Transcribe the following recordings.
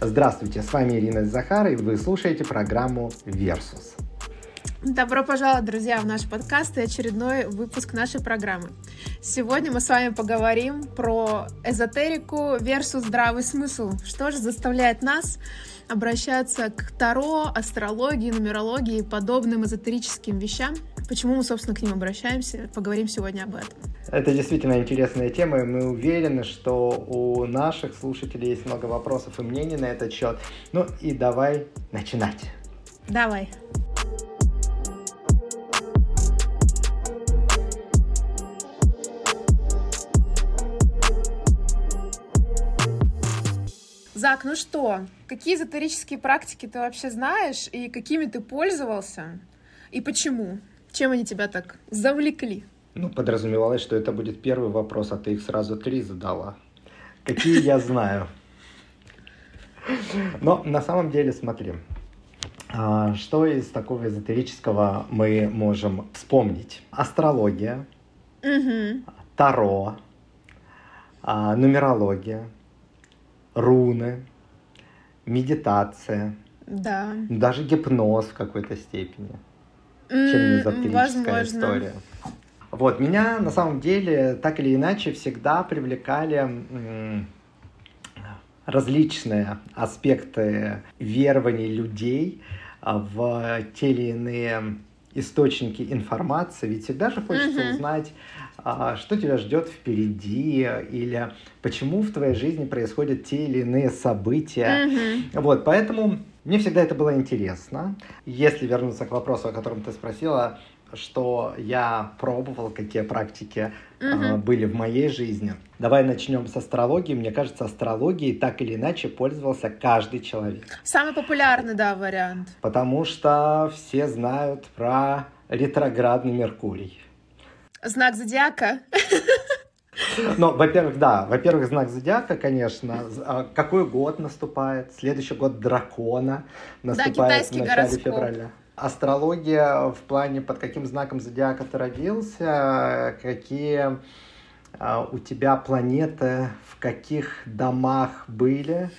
Здравствуйте, с вами Ирина Захар, и вы слушаете программу «Версус». Добро пожаловать, друзья, в наш подкаст и очередной выпуск нашей программы. Сегодня мы с вами поговорим про эзотерику versus здравый смысл. Что же заставляет нас обращаться к Таро, астрологии, нумерологии и подобным эзотерическим вещам. Почему мы, собственно, к ним обращаемся? Поговорим сегодня об этом. Это действительно интересная тема, и мы уверены, что у наших слушателей есть много вопросов и мнений на этот счет. Ну и давай начинать. Давай. Зак, ну что, какие эзотерические практики ты вообще знаешь и какими ты пользовался? И почему? Чем они тебя так завлекли? Ну, подразумевалось, что это будет первый вопрос, а ты их сразу три задала. Какие я знаю? Но на самом деле, смотри, а, что из такого эзотерического мы можем вспомнить? Астрология, угу. Таро, а, нумерология, руны, медитация, да. даже гипноз в какой-то степени, чем не эзотерическая история. Вот, меня на самом деле так или иначе всегда привлекали различные аспекты верований людей в те или иные источники информации, ведь всегда же хочется mm-hmm. узнать, а, что тебя ждет впереди, или почему в твоей жизни происходят те или иные события. Mm-hmm. Вот, поэтому мне всегда это было интересно. Если вернуться к вопросу, о котором ты спросила, что я пробовал, какие практики uh-huh. э, были в моей жизни. Давай начнем с астрологии. Мне кажется, астрологией так или иначе пользовался каждый человек. Самый популярный, да, вариант. Потому что все знают про ретроградный Меркурий. Знак зодиака. Ну, во-первых, да, во-первых, знак зодиака, конечно. А какой год наступает? Следующий год дракона наступает да, в начале гороскоп. февраля астрология в плане, под каким знаком зодиака ты родился, какие а, у тебя планеты, в каких домах были.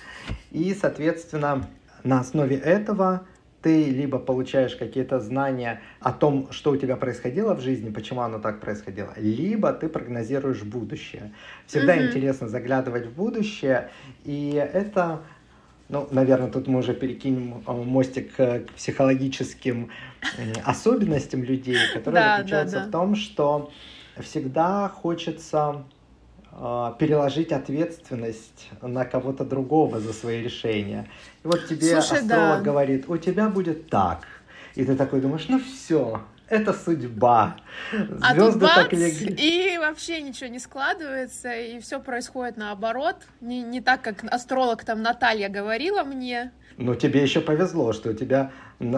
И, соответственно, на основе этого ты либо получаешь какие-то знания о том, что у тебя происходило в жизни, почему оно так происходило, либо ты прогнозируешь будущее. Всегда mm-hmm. интересно заглядывать в будущее, и это ну, наверное, тут мы уже перекинем а, мостик к психологическим особенностям людей, которые да, заключаются да, да. в том, что всегда хочется э, переложить ответственность на кого-то другого за свои решения. И вот тебе Слушай, астролог да. говорит, у тебя будет так. И ты такой думаешь, ну все, это судьба. Звезды а тут бац, так легли. И вообще ничего не складывается, и все происходит наоборот. Не, не так, как астролог там Наталья говорила мне. Ну, тебе еще повезло, что у тебя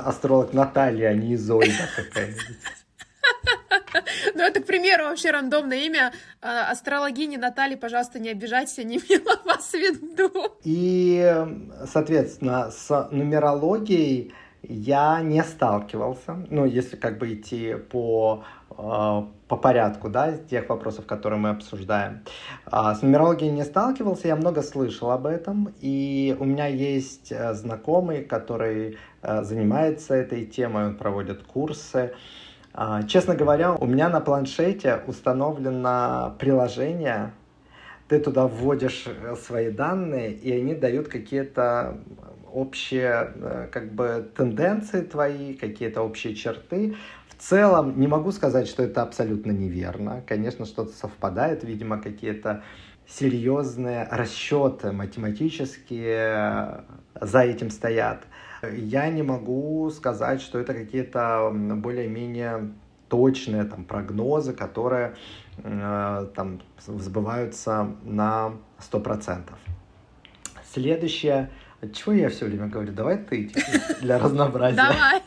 астролог Наталья, а не Изольда какая-нибудь. Ну, это, к примеру, вообще рандомное имя. А, астрологини Натальи, пожалуйста, не обижайтесь, не имела вас в виду. И, соответственно, с нумерологией я не сталкивался, ну, если как бы идти по, э, по порядку, да, тех вопросов, которые мы обсуждаем. А с нумерологией не сталкивался, я много слышал об этом, и у меня есть э, знакомый, который э, занимается этой темой, он проводит курсы. А, честно говоря, у меня на планшете установлено приложение, ты туда вводишь свои данные, и они дают какие-то общие э, как бы тенденции твои, какие-то общие черты. В целом не могу сказать, что это абсолютно неверно. Конечно, что-то совпадает, видимо, какие-то серьезные расчеты математические за этим стоят. Я не могу сказать, что это какие-то более-менее точные там, прогнозы, которые э, там сбываются на 100%. Следующее чего я все время говорю? Давай ты для разнообразия. Давай.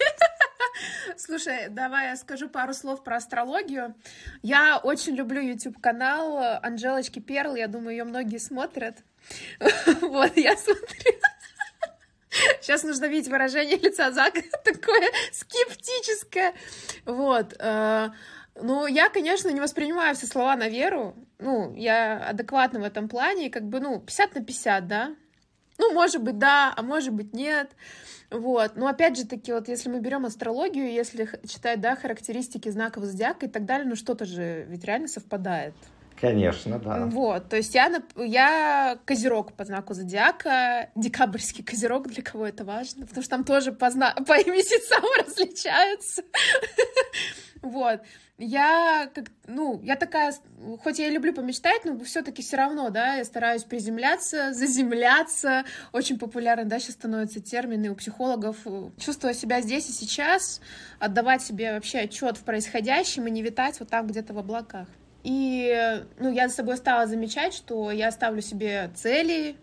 Слушай, давай я скажу пару слов про астрологию. Я очень люблю YouTube-канал Анжелочки Перл. Я думаю, ее многие смотрят. Вот, я смотрю. Сейчас нужно видеть выражение лица Зака, такое скептическое. Вот. Э, ну, я, конечно, не воспринимаю все слова на веру. Ну, я адекватна в этом плане, как бы, ну, 50 на 50, да. Ну, может быть, да, а может быть, нет. Вот. Но опять же таки, вот если мы берем астрологию, если читать, да, характеристики знаков зодиака и так далее, ну что-то же ведь реально совпадает. Конечно, да. Вот, то есть я, я козерог по знаку зодиака, декабрьский козерог, для кого это важно, потому что там тоже по, зна... по месяцам различаются. Вот. Я, как, ну, я такая, хоть я и люблю помечтать, но все-таки все равно, да, я стараюсь приземляться, заземляться. Очень популярны, да, сейчас становятся термины у психологов. Чувствовать себя здесь и сейчас, отдавать себе вообще отчет в происходящем и не витать вот там где-то в облаках. И, ну, я за собой стала замечать, что я ставлю себе цели,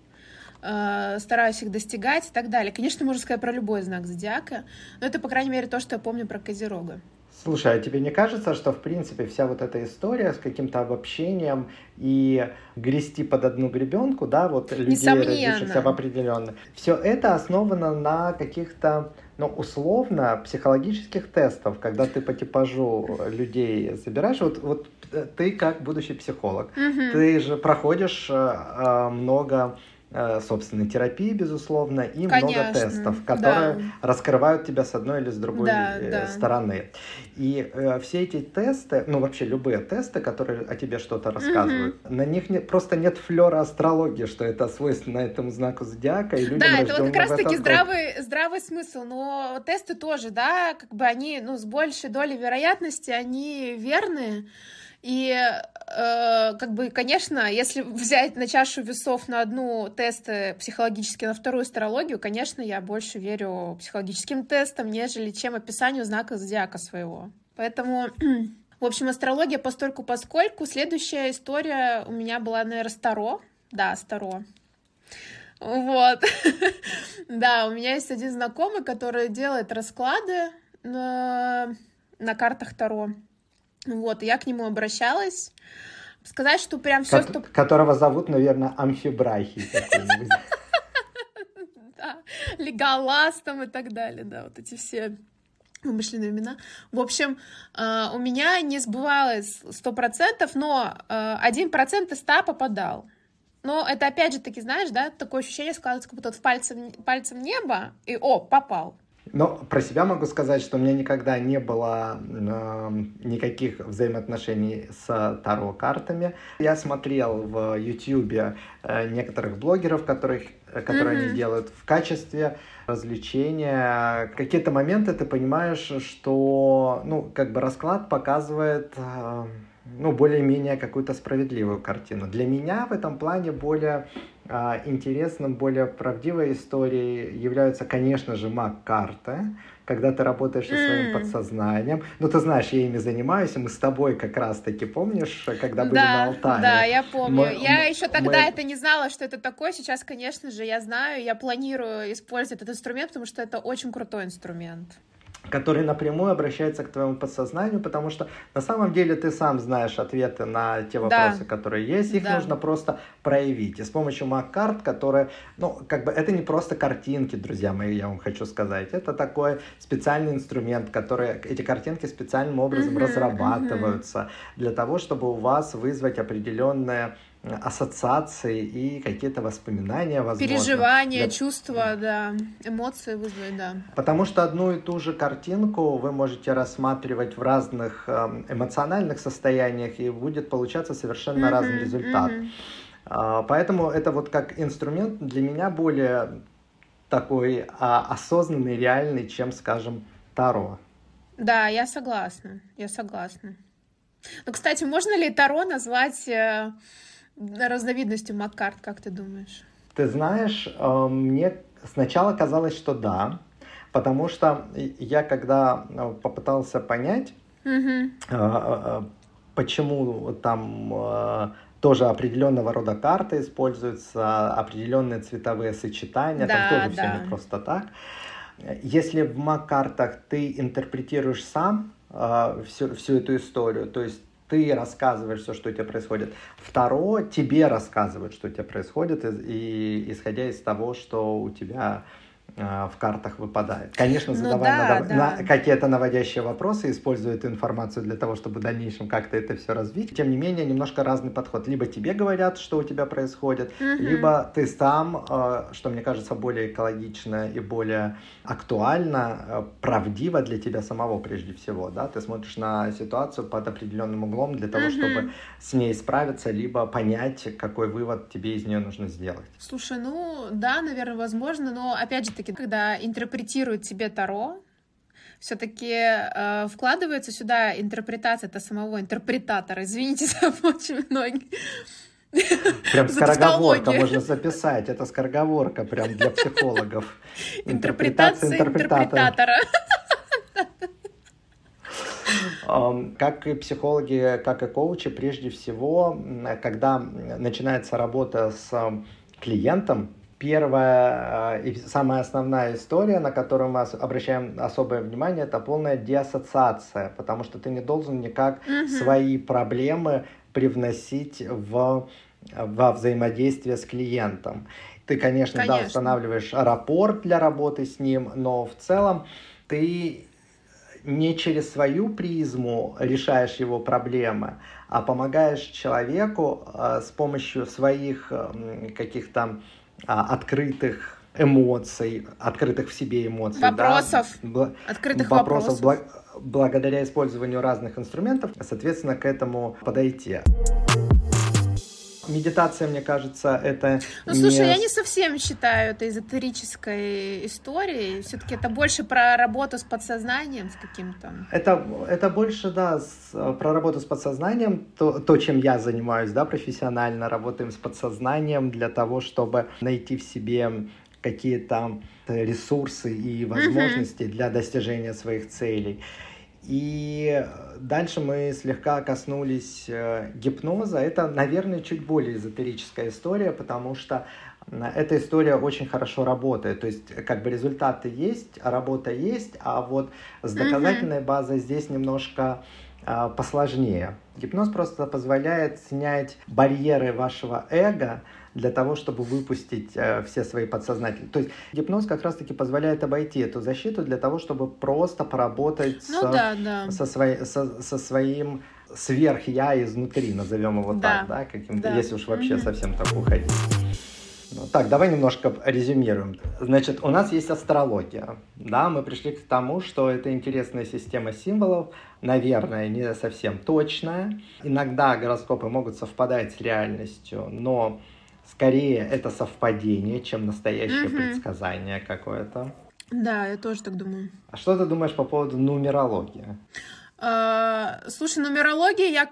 э, стараюсь их достигать и так далее. Конечно, можно сказать про любой знак зодиака, но это, по крайней мере, то, что я помню про Козерога. Слушай, а тебе не кажется, что, в принципе, вся вот эта история с каким-то обобщением и грести под одну гребенку, да, вот людей, родившихся в определенно, все это основано на каких-то, ну, условно, психологических тестов, когда ты по типажу людей собираешь, вот, вот ты как будущий психолог, угу. ты же проходишь э, э много Э, собственной терапии, безусловно, и Конечно, много тестов, которые да. раскрывают тебя с одной или с другой да, э, да. стороны. И э, все эти тесты, ну вообще любые тесты, которые о тебе что-то рассказывают, угу. на них не, просто нет флера астрологии, что это свойственно этому знаку зодиака и людям, Да, это вот как раз-таки здравый, здравый смысл, но тесты тоже, да, как бы они, ну, с большей долей вероятности, они верные, и э, как бы, конечно, если взять на чашу весов на одну тесты психологические, на вторую астрологию, конечно, я больше верю психологическим тестам, нежели чем описанию знака зодиака своего. Поэтому в общем, астрология постольку поскольку. Следующая история у меня была, наверное, Старо. Да, Старо. Вот. да, у меня есть один знакомый, который делает расклады на, на картах Таро. Вот, я к нему обращалась. Сказать, что прям все, что... Которого зовут, наверное, Амфибрахий Да, Леголас там и так далее, да, вот эти все вымышленные имена. В общем, э, у меня не сбывалось сто процентов, но э, один процент из ста попадал. Но это опять же таки, знаешь, да, такое ощущение складывается, как будто вот пальцем, пальцем небо, и о, попал. Но про себя могу сказать, что у меня никогда не было э, никаких взаимоотношений с Таро-картами. Я смотрел в YouTube э, некоторых блогеров, которых, которые mm-hmm. они делают в качестве развлечения. Какие-то моменты ты понимаешь, что ну, как бы расклад показывает... Э, ну, более-менее какую-то справедливую картину. Для меня в этом плане более а, интересным, более правдивой историей являются, конечно же, маг-карты, когда ты работаешь со своим mm. подсознанием. Ну, ты знаешь, я ими занимаюсь, и мы с тобой как раз-таки, помнишь, когда были да, на Алтае? Да, я помню. Мы, я еще тогда мы... это не знала, что это такое. Сейчас, конечно же, я знаю, я планирую использовать этот инструмент, потому что это очень крутой инструмент который напрямую обращается к твоему подсознанию, потому что на самом деле ты сам знаешь ответы на те вопросы, да. которые есть, их да. нужно просто проявить. И с помощью Маккарт, которые, ну, как бы это не просто картинки, друзья мои, я вам хочу сказать, это такой специальный инструмент, который, эти картинки специальным образом uh-huh, разрабатываются uh-huh. для того, чтобы у вас вызвать определенное ассоциации и какие-то воспоминания, возможно. Переживания, для... чувства, да, эмоции вызвать, да. Потому что одну и ту же картинку вы можете рассматривать в разных эм, эмоциональных состояниях, и будет получаться совершенно mm-hmm, разный результат. Mm-hmm. Поэтому это вот как инструмент для меня более такой а, осознанный, реальный, чем, скажем, Таро. Да, я согласна, я согласна. Ну, кстати, можно ли Таро назвать э, разновидностью Маккарт, как ты думаешь? Ты знаешь, э, мне сначала казалось, что да, потому что я когда э, попытался понять, mm-hmm. почему там тоже определенного рода карты используются, определенные цветовые сочетания, да, там тоже да. все не просто так. Если в Маккартах ты интерпретируешь сам всю, всю эту историю, то есть ты рассказываешь все, что у тебя происходит. Второе, тебе рассказывают, что у тебя происходит, и, и исходя из того, что у тебя в картах выпадает. Конечно, задавая ну, да, нав... да. какие-то наводящие вопросы, используя эту информацию для того, чтобы в дальнейшем как-то это все развить. Тем не менее, немножко разный подход. Либо тебе говорят, что у тебя происходит, угу. либо ты сам, а, что мне кажется более экологично и более актуально, а, правдиво для тебя самого прежде всего. Да? Ты смотришь на ситуацию под определенным углом для того, угу. чтобы с ней справиться, либо понять, какой вывод тебе из нее нужно сделать. Слушай, ну да, наверное, возможно, но опять же все-таки, когда интерпретируют тебе Таро, все-таки э, вкладывается сюда интерпретация это самого интерпретатора. Извините за очень многие. Прям скороговорка можно записать. Это скороговорка прям для психологов. Интерпретация интерпретатора. Как и психологи, как и коучи, прежде всего, когда начинается работа с клиентом, Первая э, и самая основная история, на которую мы обращаем особое внимание, это полная деассоциация, потому что ты не должен никак угу. свои проблемы привносить в, во взаимодействие с клиентом. Ты, конечно, конечно, да, устанавливаешь рапорт для работы с ним, но в целом ты не через свою призму решаешь его проблемы, а помогаешь человеку э, с помощью своих э, каких-то а, открытых эмоций, открытых в себе эмоций. Вопросов. Да, открытых вопросов. вопросов. благодаря использованию разных инструментов, соответственно, к этому подойти. Медитация, мне кажется, это... Ну, слушай, не... я не совсем считаю это эзотерической историей. Все-таки это больше про работу с подсознанием, с каким-то... Это, это больше, да, с, про работу с подсознанием, то, то, чем я занимаюсь, да, профессионально, работаем с подсознанием для того, чтобы найти в себе какие-то ресурсы и возможности mm-hmm. для достижения своих целей. И дальше мы слегка коснулись э, гипноза. Это, наверное, чуть более эзотерическая история, потому что эта история очень хорошо работает. То есть, как бы результаты есть, работа есть, а вот с доказательной базой здесь немножко а, посложнее. Гипноз просто позволяет снять барьеры вашего эго, для того, чтобы выпустить э, все свои подсознательные. То есть гипноз как раз-таки позволяет обойти эту защиту для того, чтобы просто поработать ну, с, да, да. Со, своей, со, со своим сверх-я изнутри, назовем его да. так, да, каким-то, да. если уж вообще угу. совсем так уходить. Ну, так, давай немножко резюмируем. Значит, у нас есть астрология. Да, мы пришли к тому, что это интересная система символов, наверное, не совсем точная. Иногда гороскопы могут совпадать с реальностью, но скорее это совпадение, чем настоящее угу. предсказание какое-то. Да, я тоже так думаю. А что ты думаешь по поводу нумерологии? А, слушай, нумерология я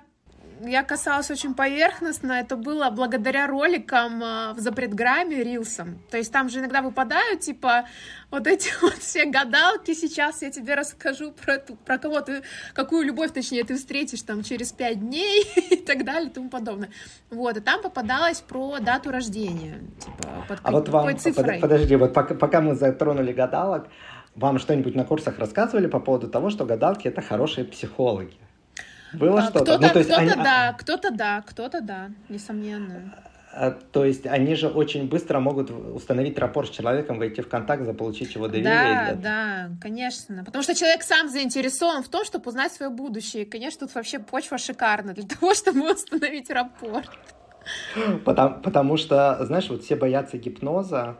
я касалась очень поверхностно. Это было благодаря роликам а, в запретграмме, рилсам. То есть там же иногда выпадают, типа, вот эти вот все гадалки. Сейчас я тебе расскажу про, про кого ты, какую любовь, точнее, ты встретишь там через пять дней и так далее и тому подобное. Вот, и там попадалось про дату рождения. Типа, под а вот вам, цифрой. подожди, вот пока, пока мы затронули гадалок, вам что-нибудь на курсах рассказывали по поводу того, что гадалки — это хорошие психологи? Было а, что-то? Кто-то, ну, то есть кто-то они... да, кто-то да, кто-то да, несомненно. А, то есть они же очень быстро могут установить рапорт с человеком, войти в контакт, заполучить его доверие. Да, да, конечно. Потому что человек сам заинтересован в том, чтобы узнать свое будущее. И, конечно, тут вообще почва шикарна для того, чтобы установить рапорт. Потому, потому что, знаешь, вот все боятся гипноза,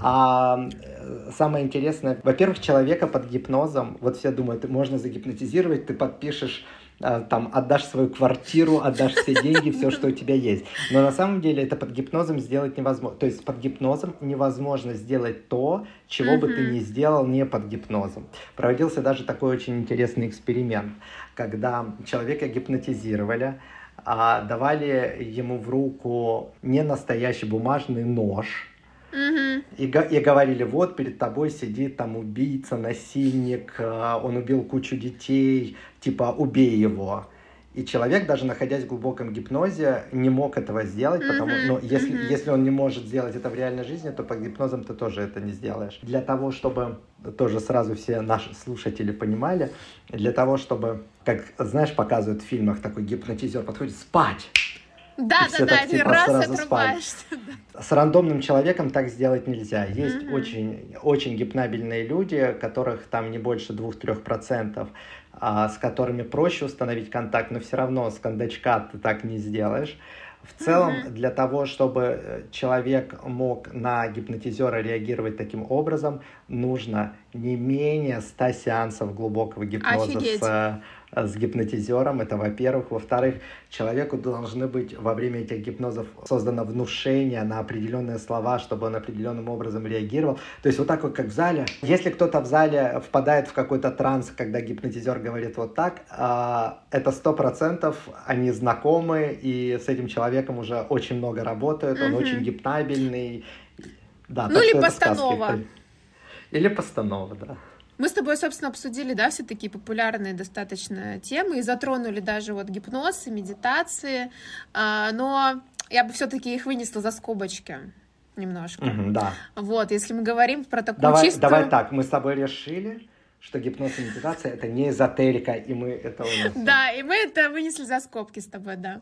а э, самое интересное, во-первых, человека под гипнозом, вот все думают, можно загипнотизировать, ты подпишешь там отдашь свою квартиру, отдашь все деньги, все, что у тебя есть. Но на самом деле это под гипнозом сделать невозможно. То есть под гипнозом невозможно сделать то, чего бы ты не сделал не под гипнозом. Проводился даже такой очень интересный эксперимент, когда человека гипнотизировали, а давали ему в руку не настоящий бумажный нож, и, и говорили, вот перед тобой сидит там убийца, насильник, э, он убил кучу детей, типа убей его. И человек, даже находясь в глубоком гипнозе, не мог этого сделать, потому что ну, если, если он не может сделать это в реальной жизни, то под гипнозом ты тоже это не сделаешь. Для того, чтобы тоже сразу все наши слушатели понимали, для того, чтобы, как знаешь, показывают в фильмах, такой гипнотизер подходит спать Да, да, да, ты типа, раз отрубаешься. С рандомным человеком так сделать нельзя. Есть угу. очень, очень гипнабельные люди, которых там не больше 2-3%, а, с которыми проще установить контакт, но все равно с кондачка ты так не сделаешь. В целом, mm-hmm. для того, чтобы э, человек мог на гипнотизера реагировать таким образом, нужно не менее 100 сеансов глубокого гипноза Офигеть. с с гипнотизером, это во-первых. Во-вторых, человеку должны быть во время этих гипнозов создано внушение на определенные слова, чтобы он определенным образом реагировал. То есть вот так вот, как в зале. Если кто-то в зале впадает в какой-то транс, когда гипнотизер говорит вот так, а, это сто процентов они знакомы, и с этим человеком уже очень много работают, он очень гипнабельный. Да, ну или постанова. Или постанова, да. Мы с тобой, собственно, обсудили, да, все такие популярные достаточно темы и затронули даже вот гипноз и медитации, а, но я бы все-таки их вынесла за скобочки немножко. Mm-hmm, да. Вот, если мы говорим про такую давай, чистую... Давай так, мы с тобой решили, что гипноз и медитация это не эзотерика, и мы это у нас. Да, и мы это вынесли за скобки с тобой, да.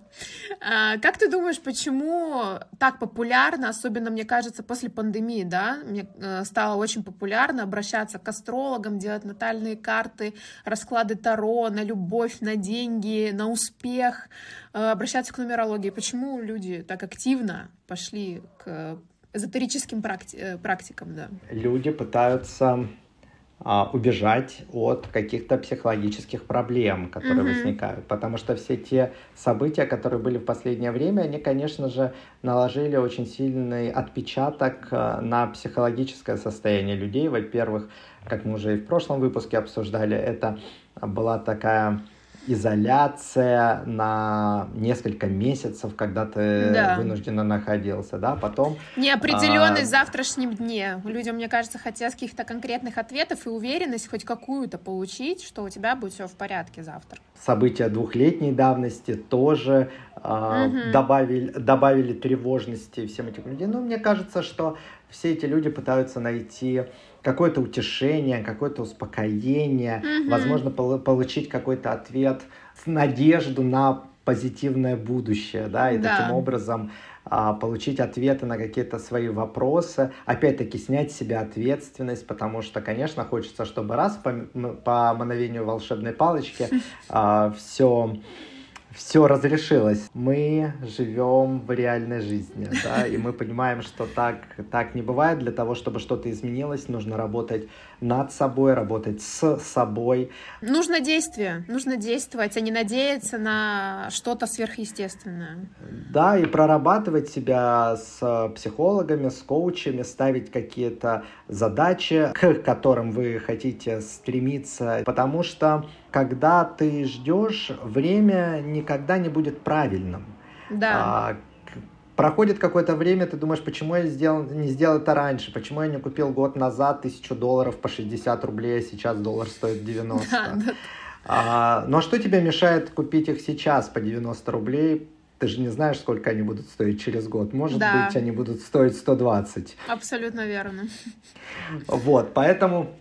А, как ты думаешь, почему так популярно, особенно, мне кажется, после пандемии, да, мне э, стало очень популярно обращаться к астрологам, делать натальные карты, расклады Таро на любовь, на деньги, на успех, э, обращаться к нумерологии. Почему люди так активно пошли к эзотерическим практи- э, практикам, да? Люди пытаются убежать от каких-то психологических проблем, которые mm-hmm. возникают. Потому что все те события, которые были в последнее время, они, конечно же, наложили очень сильный отпечаток а, на психологическое состояние людей. Во-первых, как мы уже и в прошлом выпуске обсуждали, это была такая изоляция на несколько месяцев, когда ты да. вынужденно находился, да, потом... Неопределенность а... в завтрашнем дне. Людям, мне кажется, хотят каких-то конкретных ответов и уверенность хоть какую-то получить, что у тебя будет все в порядке завтра. События двухлетней давности тоже а, угу. добавили, добавили тревожности всем этим людям. Ну, мне кажется, что все эти люди пытаются найти какое-то утешение, какое-то успокоение, mm-hmm. возможно, пол- получить какой-то ответ, надежду на позитивное будущее, да, и да. таким образом а, получить ответы на какие-то свои вопросы, опять-таки снять с себя ответственность, потому что, конечно, хочется, чтобы раз по, по мановению волшебной палочки а, все все разрешилось. Мы живем в реальной жизни, да, и мы понимаем, что так, так не бывает. Для того, чтобы что-то изменилось, нужно работать над собой, работать с собой. Нужно действие, нужно действовать, а не надеяться на что-то сверхъестественное. Да, и прорабатывать себя с психологами, с коучами, ставить какие-то задачи, к которым вы хотите стремиться, потому что когда ты ждешь, время никогда не будет правильным. Да. А, проходит какое-то время, ты думаешь, почему я сделал, не сделал это раньше, почему я не купил год назад тысячу долларов по 60 рублей, а сейчас доллар стоит 90. Да, да. А, но что тебе мешает купить их сейчас по 90 рублей? Ты же не знаешь, сколько они будут стоить через год. Может да. быть, они будут стоить 120. Абсолютно верно. Вот, поэтому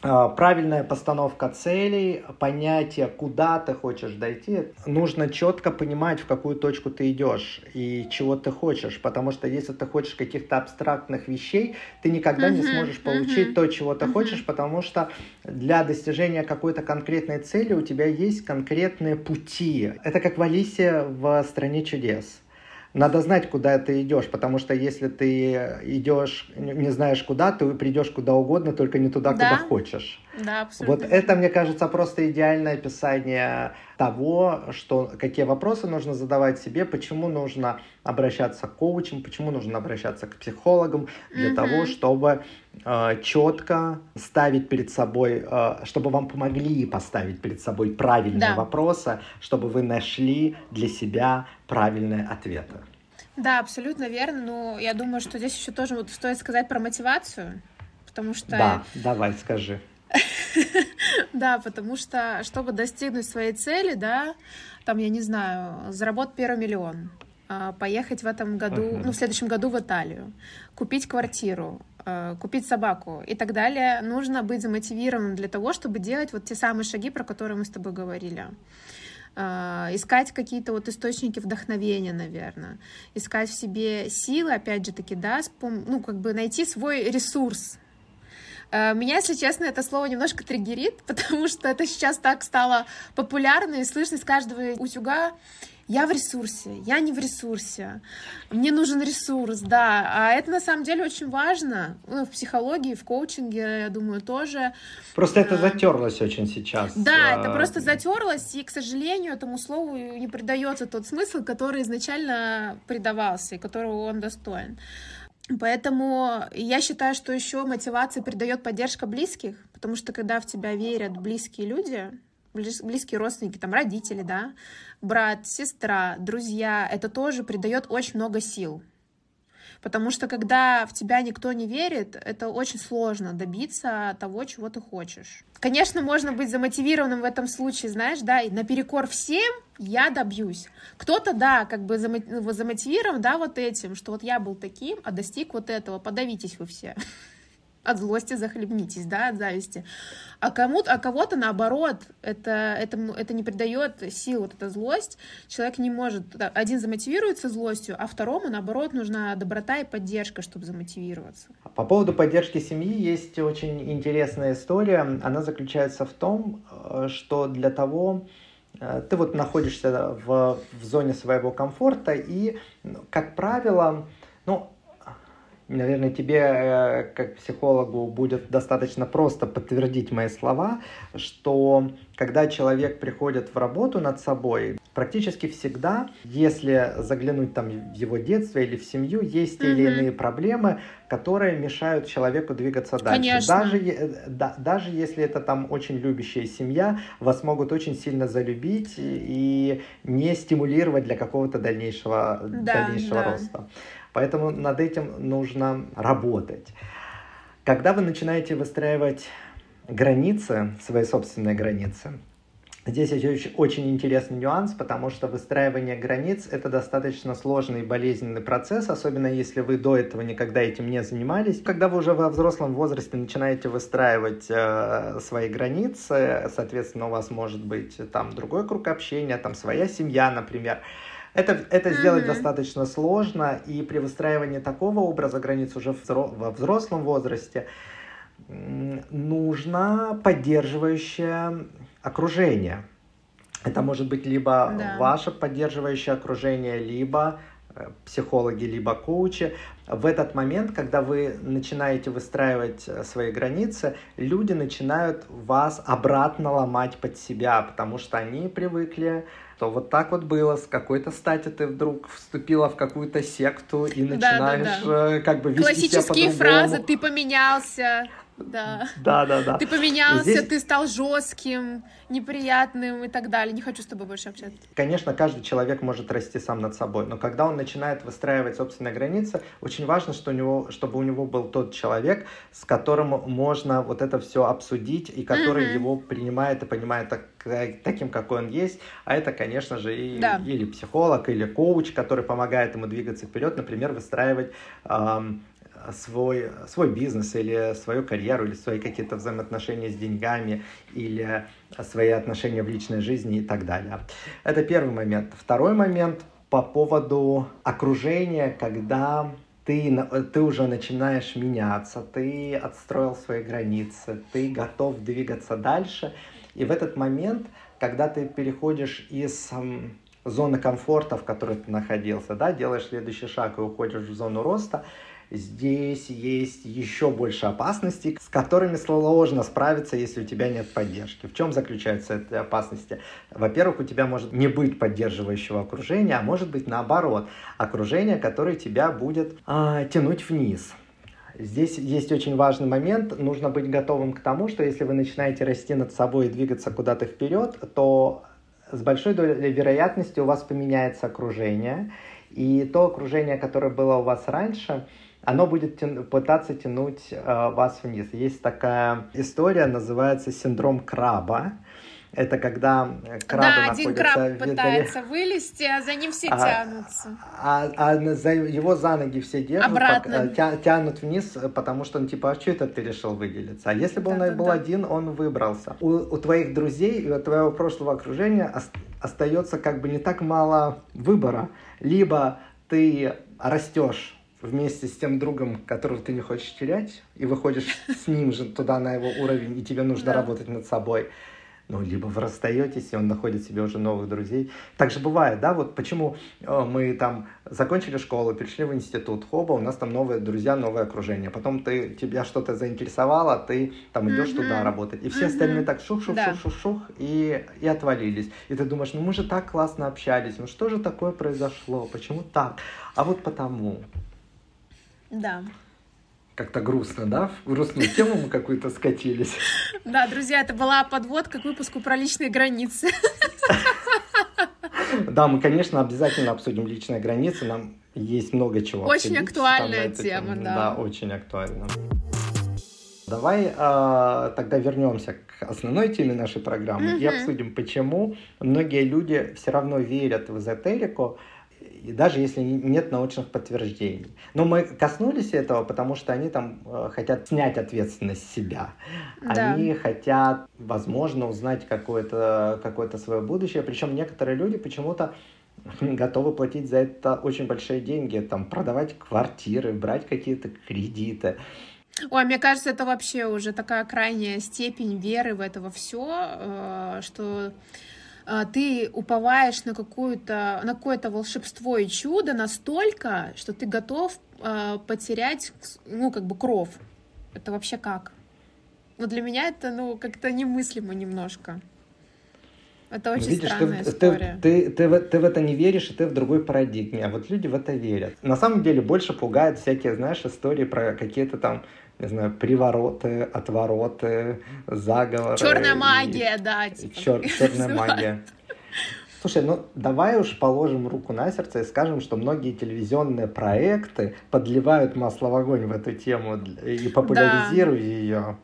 правильная постановка целей, понятие, куда ты хочешь дойти. Нужно четко понимать, в какую точку ты идешь и чего ты хочешь, потому что если ты хочешь каких-то абстрактных вещей, ты никогда uh-huh, не сможешь получить uh-huh, то, чего ты uh-huh. хочешь, потому что для достижения какой-то конкретной цели у тебя есть конкретные пути. Это как в Алисе в «Стране чудес» надо знать, куда ты идешь, потому что если ты идешь, не знаешь куда, ты придешь куда угодно, только не туда, да? куда хочешь. Да, абсолютно. Вот это, мне кажется, просто идеальное описание того, что, какие вопросы нужно задавать себе, почему нужно обращаться к коучам, почему нужно обращаться к психологам, для mm-hmm. того, чтобы э, четко ставить перед собой, э, чтобы вам помогли поставить перед собой правильные да. вопросы, чтобы вы нашли для себя правильные ответы. Да, абсолютно верно. Но я думаю, что здесь еще тоже вот стоит сказать про мотивацию, потому что... Да, давай, скажи. Да, потому что, чтобы достигнуть своей цели, да, там, я не знаю, заработать первый миллион, а, поехать в этом году, ну, в следующем году в Италию, купить квартиру, а, купить собаку и так далее, нужно быть замотивированным для того, чтобы делать вот те самые шаги, про которые мы с тобой говорили. э, искать какие-то вот источники вдохновения, наверное, искать в себе силы, опять же таки, да, спом... ну, как бы найти свой ресурс, меня, если честно, это слово немножко триггерит, потому что это сейчас так стало популярно и слышно с каждого утюга я в ресурсе, я не в ресурсе, мне нужен ресурс, да, а это на самом деле очень важно, ну, в психологии, в коучинге, я думаю, тоже. Просто это а, затерлось очень сейчас. Да, это а, просто затерлось, и, к сожалению, этому слову не придается тот смысл, который изначально придавался, и которого он достоин. Поэтому я считаю, что еще мотивация придает поддержка близких, потому что когда в тебя верят близкие люди, близкие родственники, там родители, да, брат, сестра, друзья, это тоже придает очень много сил. Потому что когда в тебя никто не верит, это очень сложно добиться того, чего ты хочешь. Конечно, можно быть замотивированным в этом случае, знаешь, да, и наперекор всем я добьюсь. Кто-то, да, как бы замотивирован, да, вот этим, что вот я был таким, а достиг вот этого, подавитесь вы все от злости захлебнитесь, да, от зависти. А, кому а кого-то наоборот, это, это, это не придает сил, вот эта злость. Человек не может, один замотивируется злостью, а второму, наоборот, нужна доброта и поддержка, чтобы замотивироваться. По поводу поддержки семьи есть очень интересная история. Она заключается в том, э, что для того, э, ты вот находишься в, в зоне своего комфорта, и, как правило, ну, Наверное, тебе, э, как психологу, будет достаточно просто подтвердить мои слова, что когда человек приходит в работу над собой, практически всегда, если заглянуть там в его детство или в семью, есть mm-hmm. или иные проблемы, которые мешают человеку двигаться дальше. Конечно. Даже, да, даже если это там очень любящая семья, вас могут очень сильно залюбить и не стимулировать для какого-то дальнейшего, да, дальнейшего да. роста. Поэтому над этим нужно работать. Когда вы начинаете выстраивать границы, свои собственные границы, Здесь есть очень интересный нюанс, потому что выстраивание границ – это достаточно сложный и болезненный процесс, особенно если вы до этого никогда этим не занимались. Когда вы уже во взрослом возрасте начинаете выстраивать э, свои границы, соответственно, у вас может быть там другой круг общения, там своя семья, например, это, это сделать mm-hmm. достаточно сложно, и при выстраивании такого образа границ уже во взрослом возрасте нужно поддерживающее окружение. Это может быть либо да. ваше поддерживающее окружение, либо э, психологи, либо коучи. В этот момент, когда вы начинаете выстраивать э, свои границы, люди начинают вас обратно ломать под себя, потому что они привыкли что вот так вот было, с какой-то стати ты вдруг вступила в какую-то секту и начинаешь да, да, да. как бы вести Классические себя фразы «ты поменялся», да. Да, да, да. Ты поменялся, Здесь... ты стал жестким, неприятным и так далее. Не хочу с тобой больше общаться. Конечно, каждый человек может расти сам над собой, но когда он начинает выстраивать собственные границы, очень важно, что у него, чтобы у него был тот человек, с которым можно вот это все обсудить и который mm-hmm. его принимает и понимает так, таким, какой он есть. А это, конечно же, и, да. или психолог, или коуч, который помогает ему двигаться вперед, например, выстраивать эм, свой, свой бизнес или свою карьеру, или свои какие-то взаимоотношения с деньгами, или свои отношения в личной жизни и так далее. Это первый момент. Второй момент по поводу окружения, когда ты, ты уже начинаешь меняться, ты отстроил свои границы, ты готов двигаться дальше. И в этот момент, когда ты переходишь из зоны комфорта, в которой ты находился, да, делаешь следующий шаг и уходишь в зону роста, здесь есть еще больше опасностей, с которыми сложно справиться, если у тебя нет поддержки. В чем заключаются эти опасности? Во-первых, у тебя может не быть поддерживающего окружения, а может быть наоборот, окружение, которое тебя будет а, тянуть вниз. Здесь есть очень важный момент. Нужно быть готовым к тому, что если вы начинаете расти над собой и двигаться куда-то вперед, то с большой долей вероятности у вас поменяется окружение. И то окружение, которое было у вас раньше, оно будет тяну, пытаться тянуть э, вас вниз. Есть такая история, называется синдром краба. Это когда крабы да, один краб пытается вылезти, а за ним все а, тянутся. А, а, а за, его за ноги все держат, Обратно. Пока, тя, тянут вниз, потому что он типа, а что это ты решил выделиться? А если бы да, он да, был да. один, он выбрался. У, у твоих друзей и у твоего прошлого окружения остается как бы не так мало выбора. Либо ты растешь вместе с тем другом, которого ты не хочешь терять, и выходишь с ним же туда на его уровень, и тебе нужно да. работать над собой ну, либо вы расстаетесь, и он находит себе уже новых друзей. Так же бывает, да, вот почему э, мы там закончили школу, перешли в институт, хоба, у нас там новые друзья, новое окружение. Потом ты, тебя что-то заинтересовало, ты там идешь mm-hmm. туда работать. И все mm-hmm. остальные так шух-шух-шух-шух-шух и, и отвалились. И ты думаешь, ну мы же так классно общались, ну что же такое произошло, почему так? А вот потому. Да как-то грустно, да? В грустную тему мы какую-то скатились. Да, друзья, это была подводка к выпуску про личные границы. Да, мы, конечно, обязательно обсудим личные границы. Нам есть много чего Очень актуальная тема, да. Да, очень актуальна. Давай э, тогда вернемся к основной теме нашей программы mm-hmm. и обсудим, почему многие люди все равно верят в эзотерику, и даже если нет научных подтверждений. Но мы коснулись этого, потому что они там э, хотят снять ответственность с себя. Да. Они хотят, возможно, узнать какое-то какое свое будущее. Причем некоторые люди почему-то готовы платить за это очень большие деньги, там, продавать квартиры, брать какие-то кредиты. Ой, мне кажется, это вообще уже такая крайняя степень веры в это все, э, что ты уповаешь на, какую-то, на какое-то волшебство и чудо настолько, что ты готов э, потерять, ну, как бы, кров. Это вообще как? Ну, для меня это, ну, как-то немыслимо немножко. Это очень Видишь, странная ты, история. Ты, ты, ты, ты в это не веришь, и ты в другой парадигме. А вот люди в это верят. На самом деле больше пугают всякие, знаешь, истории про какие-то там не знаю, привороты, отвороты, заговоры. Черная магия, и... да. Типа. Чер... Черная магия. Слушай, ну давай уж положим руку на сердце и скажем, что многие телевизионные проекты подливают масло в огонь в эту тему и популяризируют да. ее.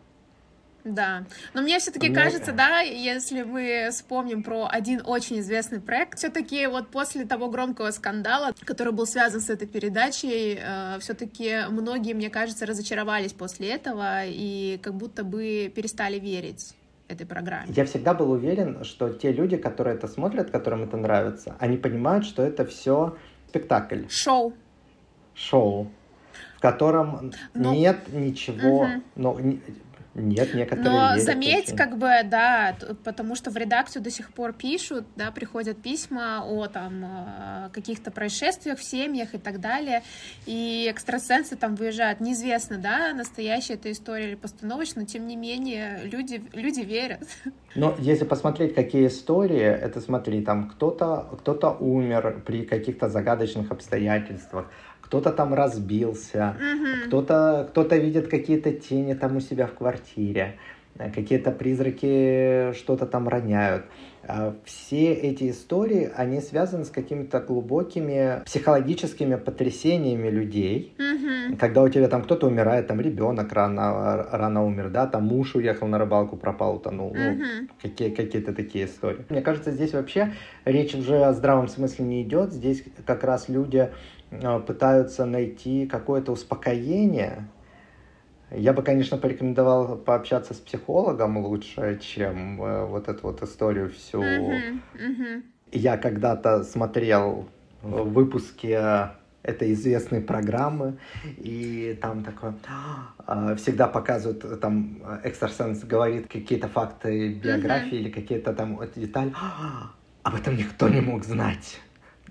Да. Но мне все-таки мне... кажется, да, если мы вспомним про один очень известный проект, все-таки вот после того громкого скандала, который был связан с этой передачей, э, все-таки многие, мне кажется, разочаровались после этого и как будто бы перестали верить этой программе. Я всегда был уверен, что те люди, которые это смотрят, которым это нравится, они понимают, что это все спектакль. Шоу. Шоу в котором но... нет ничего, угу. но нет, некоторые Но верят заметь, очень. как бы, да, потому что в редакцию до сих пор пишут, да, приходят письма о там э, каких-то происшествиях в семьях и так далее, и экстрасенсы там выезжают. Неизвестно, да, настоящая эта история или постановочная, но тем не менее люди, люди верят. Но если посмотреть, какие истории, это смотри, там кто-то кто, -то, умер при каких-то загадочных обстоятельствах, кто-то там разбился, mm-hmm. кто-то кто видит какие-то тени там у себя в квартире, э, какие-то призраки что-то там роняют. А все эти истории, они связаны с какими-то глубокими психологическими потрясениями людей. Mm-hmm. Когда у тебя там кто-то умирает, там ребенок рано, рано умер, да, там муж уехал на рыбалку, пропал, утонул. Mm-hmm. Ну, какие, какие-то такие истории. Мне кажется, здесь вообще речь уже о здравом смысле не идет. Здесь как раз люди пытаются найти какое-то успокоение. Я бы, конечно, порекомендовал пообщаться с психологом лучше, чем э, вот эту вот историю всю. Uh-huh, uh-huh. Я когда-то смотрел выпуски этой известной программы, и там такое, э, всегда показывают, там экстрасенс говорит какие-то факты биографии uh-huh. или какие-то там детали, об этом никто не мог знать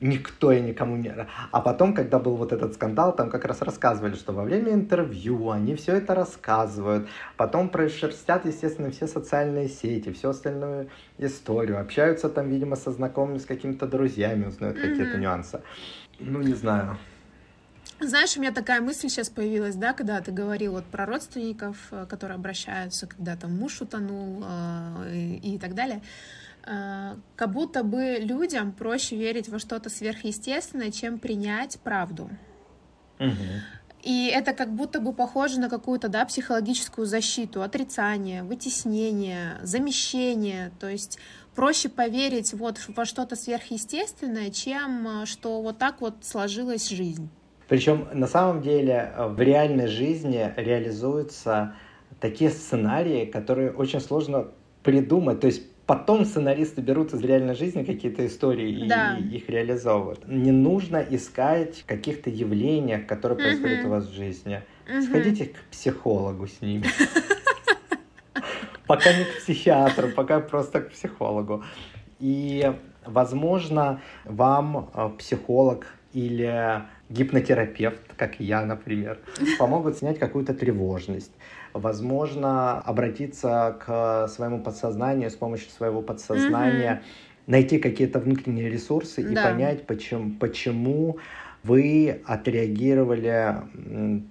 никто и никому не... А потом, когда был вот этот скандал, там как раз рассказывали, что во время интервью они все это рассказывают, потом прошерстят, естественно, все социальные сети, всю остальную историю, общаются там, видимо, со знакомыми, с какими-то друзьями, узнают mm-hmm. какие-то нюансы. Ну, не знаю. Знаешь, у меня такая мысль сейчас появилась, да, когда ты говорил вот про родственников, э, которые обращаются, когда там муж утонул э, и, и так далее. Э, как будто бы людям проще верить во что-то сверхъестественное, чем принять правду. И это как будто бы похоже на какую-то да, психологическую защиту, отрицание, вытеснение, замещение. То есть проще поверить вот во что-то сверхъестественное, чем э, что вот так вот сложилась жизнь. Причем на самом деле э, в реальной жизни реализуются такие сценарии, которые очень сложно придумать. То есть потом сценаристы берут из реальной жизни какие-то истории да. и их реализовывают. Не нужно искать каких-то явлений, которые происходят угу. у вас в жизни. Угу. Сходите к психологу с ними. Пока не к психиатру, пока просто к психологу. И, возможно, вам э, психолог или гипнотерапевт, как я, например, помогут снять какую-то тревожность. Возможно, обратиться к своему подсознанию с помощью своего подсознания, mm-hmm. найти какие-то внутренние ресурсы да. и понять, почему, почему вы отреагировали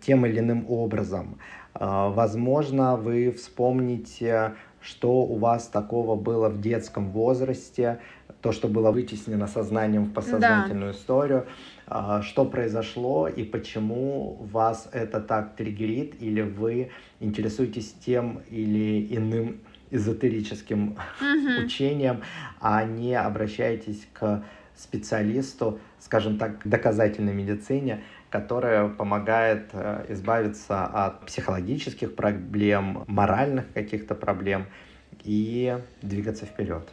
тем или иным образом. А, возможно, вы вспомните, что у вас такого было в детском возрасте, то, что было вытеснено сознанием в подсознательную да. историю, что произошло и почему вас это так триггерит, или вы интересуетесь тем или иным эзотерическим mm-hmm. учением, а не обращаетесь к специалисту, скажем так, доказательной медицине, которая помогает э, избавиться от психологических проблем, моральных каких-то проблем и двигаться вперед.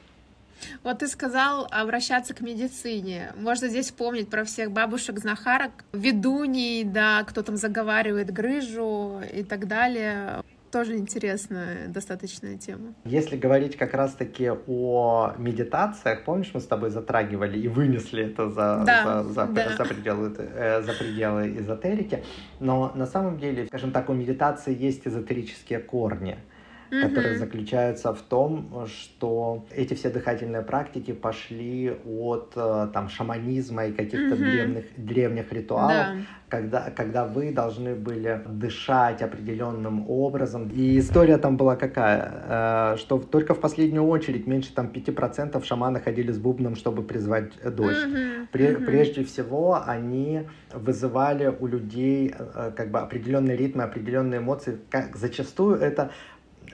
Вот ты сказал обращаться к медицине. Можно здесь вспомнить про всех бабушек-знахарок, ведуней, да, кто там заговаривает грыжу и так далее. Тоже интересная достаточная тема. Если говорить как раз-таки о медитациях, помнишь, мы с тобой затрагивали и вынесли это за, да, за, за, да. за, пределы, э, за пределы эзотерики, но на самом деле, скажем так, у медитации есть эзотерические корни mm-hmm. которые заключаются в том, что эти все дыхательные практики пошли от э, там шаманизма и каких-то mm-hmm. древних, древних ритуалов, да. когда, когда вы должны были дышать определенным образом. И история там была какая, э, что только в последнюю очередь меньше там 5% шаманы ходили с бубном, чтобы призвать дождь. Mm-hmm. Mm-hmm. Прежде всего они вызывали у людей э, как бы определенные ритмы, определенные эмоции. Как, зачастую это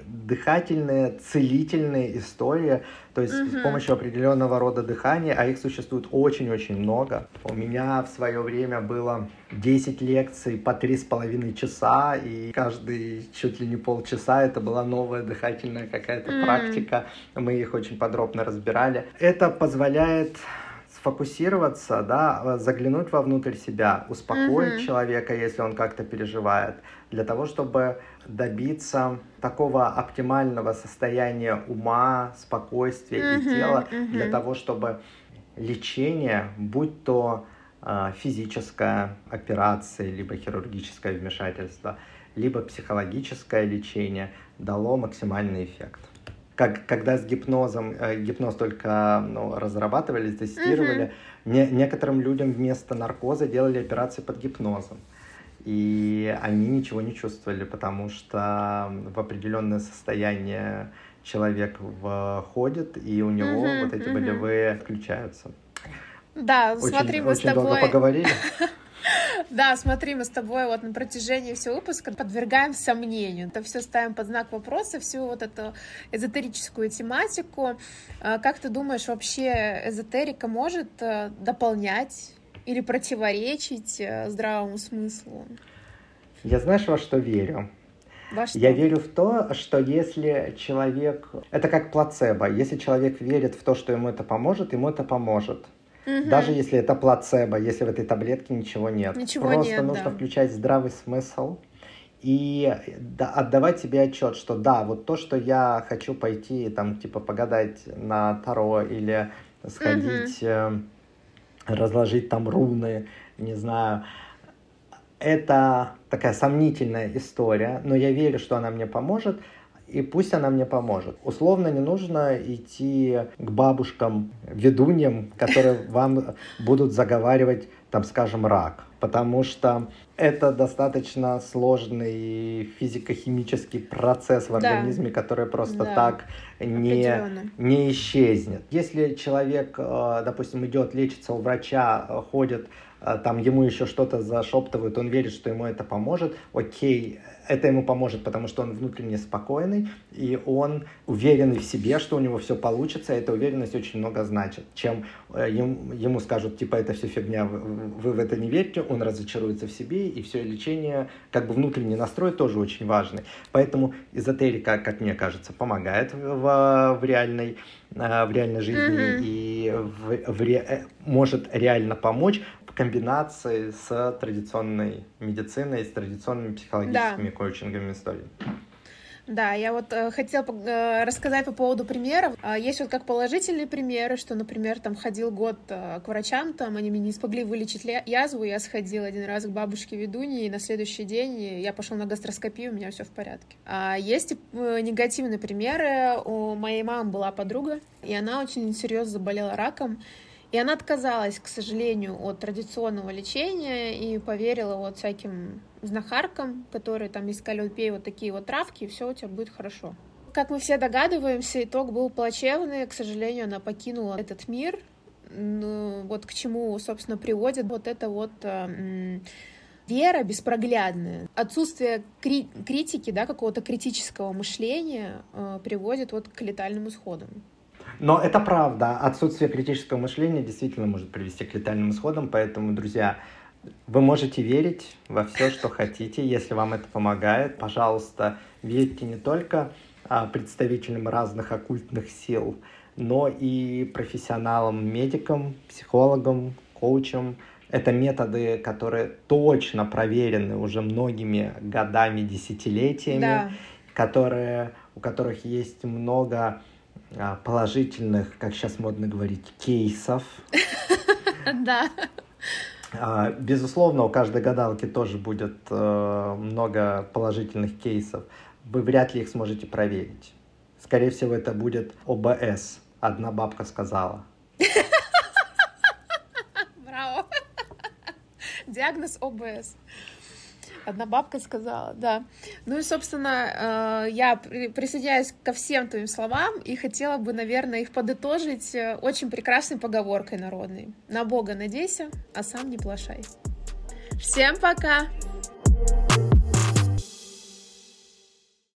дыхательная, целительная история, то есть угу. с помощью определенного рода дыхания, а их существует очень-очень много. У меня в свое время было 10 лекций по три с половиной часа, и каждый чуть ли не полчаса это была новая дыхательная какая-то mm. практика. Мы их очень подробно разбирали. Это позволяет сфокусироваться, да, заглянуть вовнутрь себя, успокоить mm-hmm. человека, если он как-то переживает, для того, чтобы добиться такого оптимального состояния ума, спокойствия mm-hmm, и тела, mm-hmm. для того, чтобы лечение, будь то э, физическая операция, либо хирургическое вмешательство, либо психологическое лечение, дало максимальный эффект. Как, когда с гипнозом, э, гипноз только ну, разрабатывали, тестировали, mm-hmm. не, некоторым людям вместо наркоза делали операции под гипнозом и они ничего не чувствовали, потому что в определенное состояние человек входит, и у него угу, вот эти угу. болевые включаются. Да, очень, смотри, мы очень с тобой... долго поговорили. Да, смотри, мы с тобой вот на протяжении всего выпуска подвергаем сомнению. Это все ставим под знак вопроса, всю вот эту эзотерическую тематику. А как ты думаешь, вообще эзотерика может э, дополнять или противоречить э, здравому смыслу? Я знаешь, во что верю? Во что? Я верю в то, что если человек... Это как плацебо. Если человек верит в то, что ему это поможет, ему это поможет. Угу. Даже если это плацебо, если в этой таблетке ничего нет. Ничего Просто нет, нужно да. включать здравый смысл и да, отдавать себе отчет, что да, вот то, что я хочу пойти, там, типа, погадать на Таро или сходить... Угу разложить там руны, не знаю. Это такая сомнительная история, но я верю, что она мне поможет, и пусть она мне поможет. Условно не нужно идти к бабушкам, ведуньям, которые вам будут заговаривать, там, скажем, рак, потому что это достаточно сложный физико-химический процесс в организме, да. который просто да. так не, не исчезнет. Если человек, э, допустим, идет лечиться у врача, ходит, э, там ему еще что-то зашептывают, он верит, что ему это поможет, окей, это ему поможет, потому что он внутренне спокойный, и он уверенный в себе, что у него все получится, эта уверенность очень много значит. Чем э, ему скажут, типа, это все фигня, вы, вы в это не верите, он разочаруется в себе, и все лечение, как бы внутренний настрой тоже очень важный. Поэтому эзотерика, как мне кажется, помогает в, в реальной э, в реальной жизни mm-hmm. и в, в ре, э, может реально помочь, комбинации с традиционной медициной, с традиционными психологическими да. коучинговыми историями. Да, я вот э, хотела э, рассказать по поводу примеров. Э, есть вот как положительные примеры, что, например, там ходил год э, к врачам, там они мне не смогли вылечить язву, я сходила один раз к бабушке ведуньи, и на следующий день я пошел на гастроскопию, у меня все в порядке. А есть э, негативные примеры. У моей мамы была подруга, и она очень серьезно заболела раком, и она отказалась, к сожалению, от традиционного лечения и поверила вот всяким знахаркам, которые там искали, пей вот такие вот травки, и все у тебя будет хорошо. Как мы все догадываемся, итог был плачевный. К сожалению, она покинула этот мир. Ну, вот к чему, собственно, приводит вот это вот э, вера беспроглядная, отсутствие кри- критики, да, какого-то критического мышления э, приводит вот к летальным исходам. Но это правда. Отсутствие критического мышления действительно может привести к летальным исходам. Поэтому, друзья, вы можете верить во все, что хотите. Если вам это помогает, пожалуйста, верьте не только а, представителям разных оккультных сил, но и профессионалам, медикам, психологам, коучам. Это методы, которые точно проверены уже многими годами, десятилетиями, да. которые, у которых есть много положительных, как сейчас модно говорить, кейсов. Да. А, безусловно, у каждой гадалки тоже будет э, много положительных кейсов. Вы вряд ли их сможете проверить. Скорее всего, это будет ОБС. Одна бабка сказала. Браво. Диагноз ОБС. Одна бабка сказала, да. Ну и, собственно, э, я присоединяюсь ко всем твоим словам и хотела бы, наверное, их подытожить э, очень прекрасной поговоркой народной. На Бога надейся, а сам не плашай. Всем пока!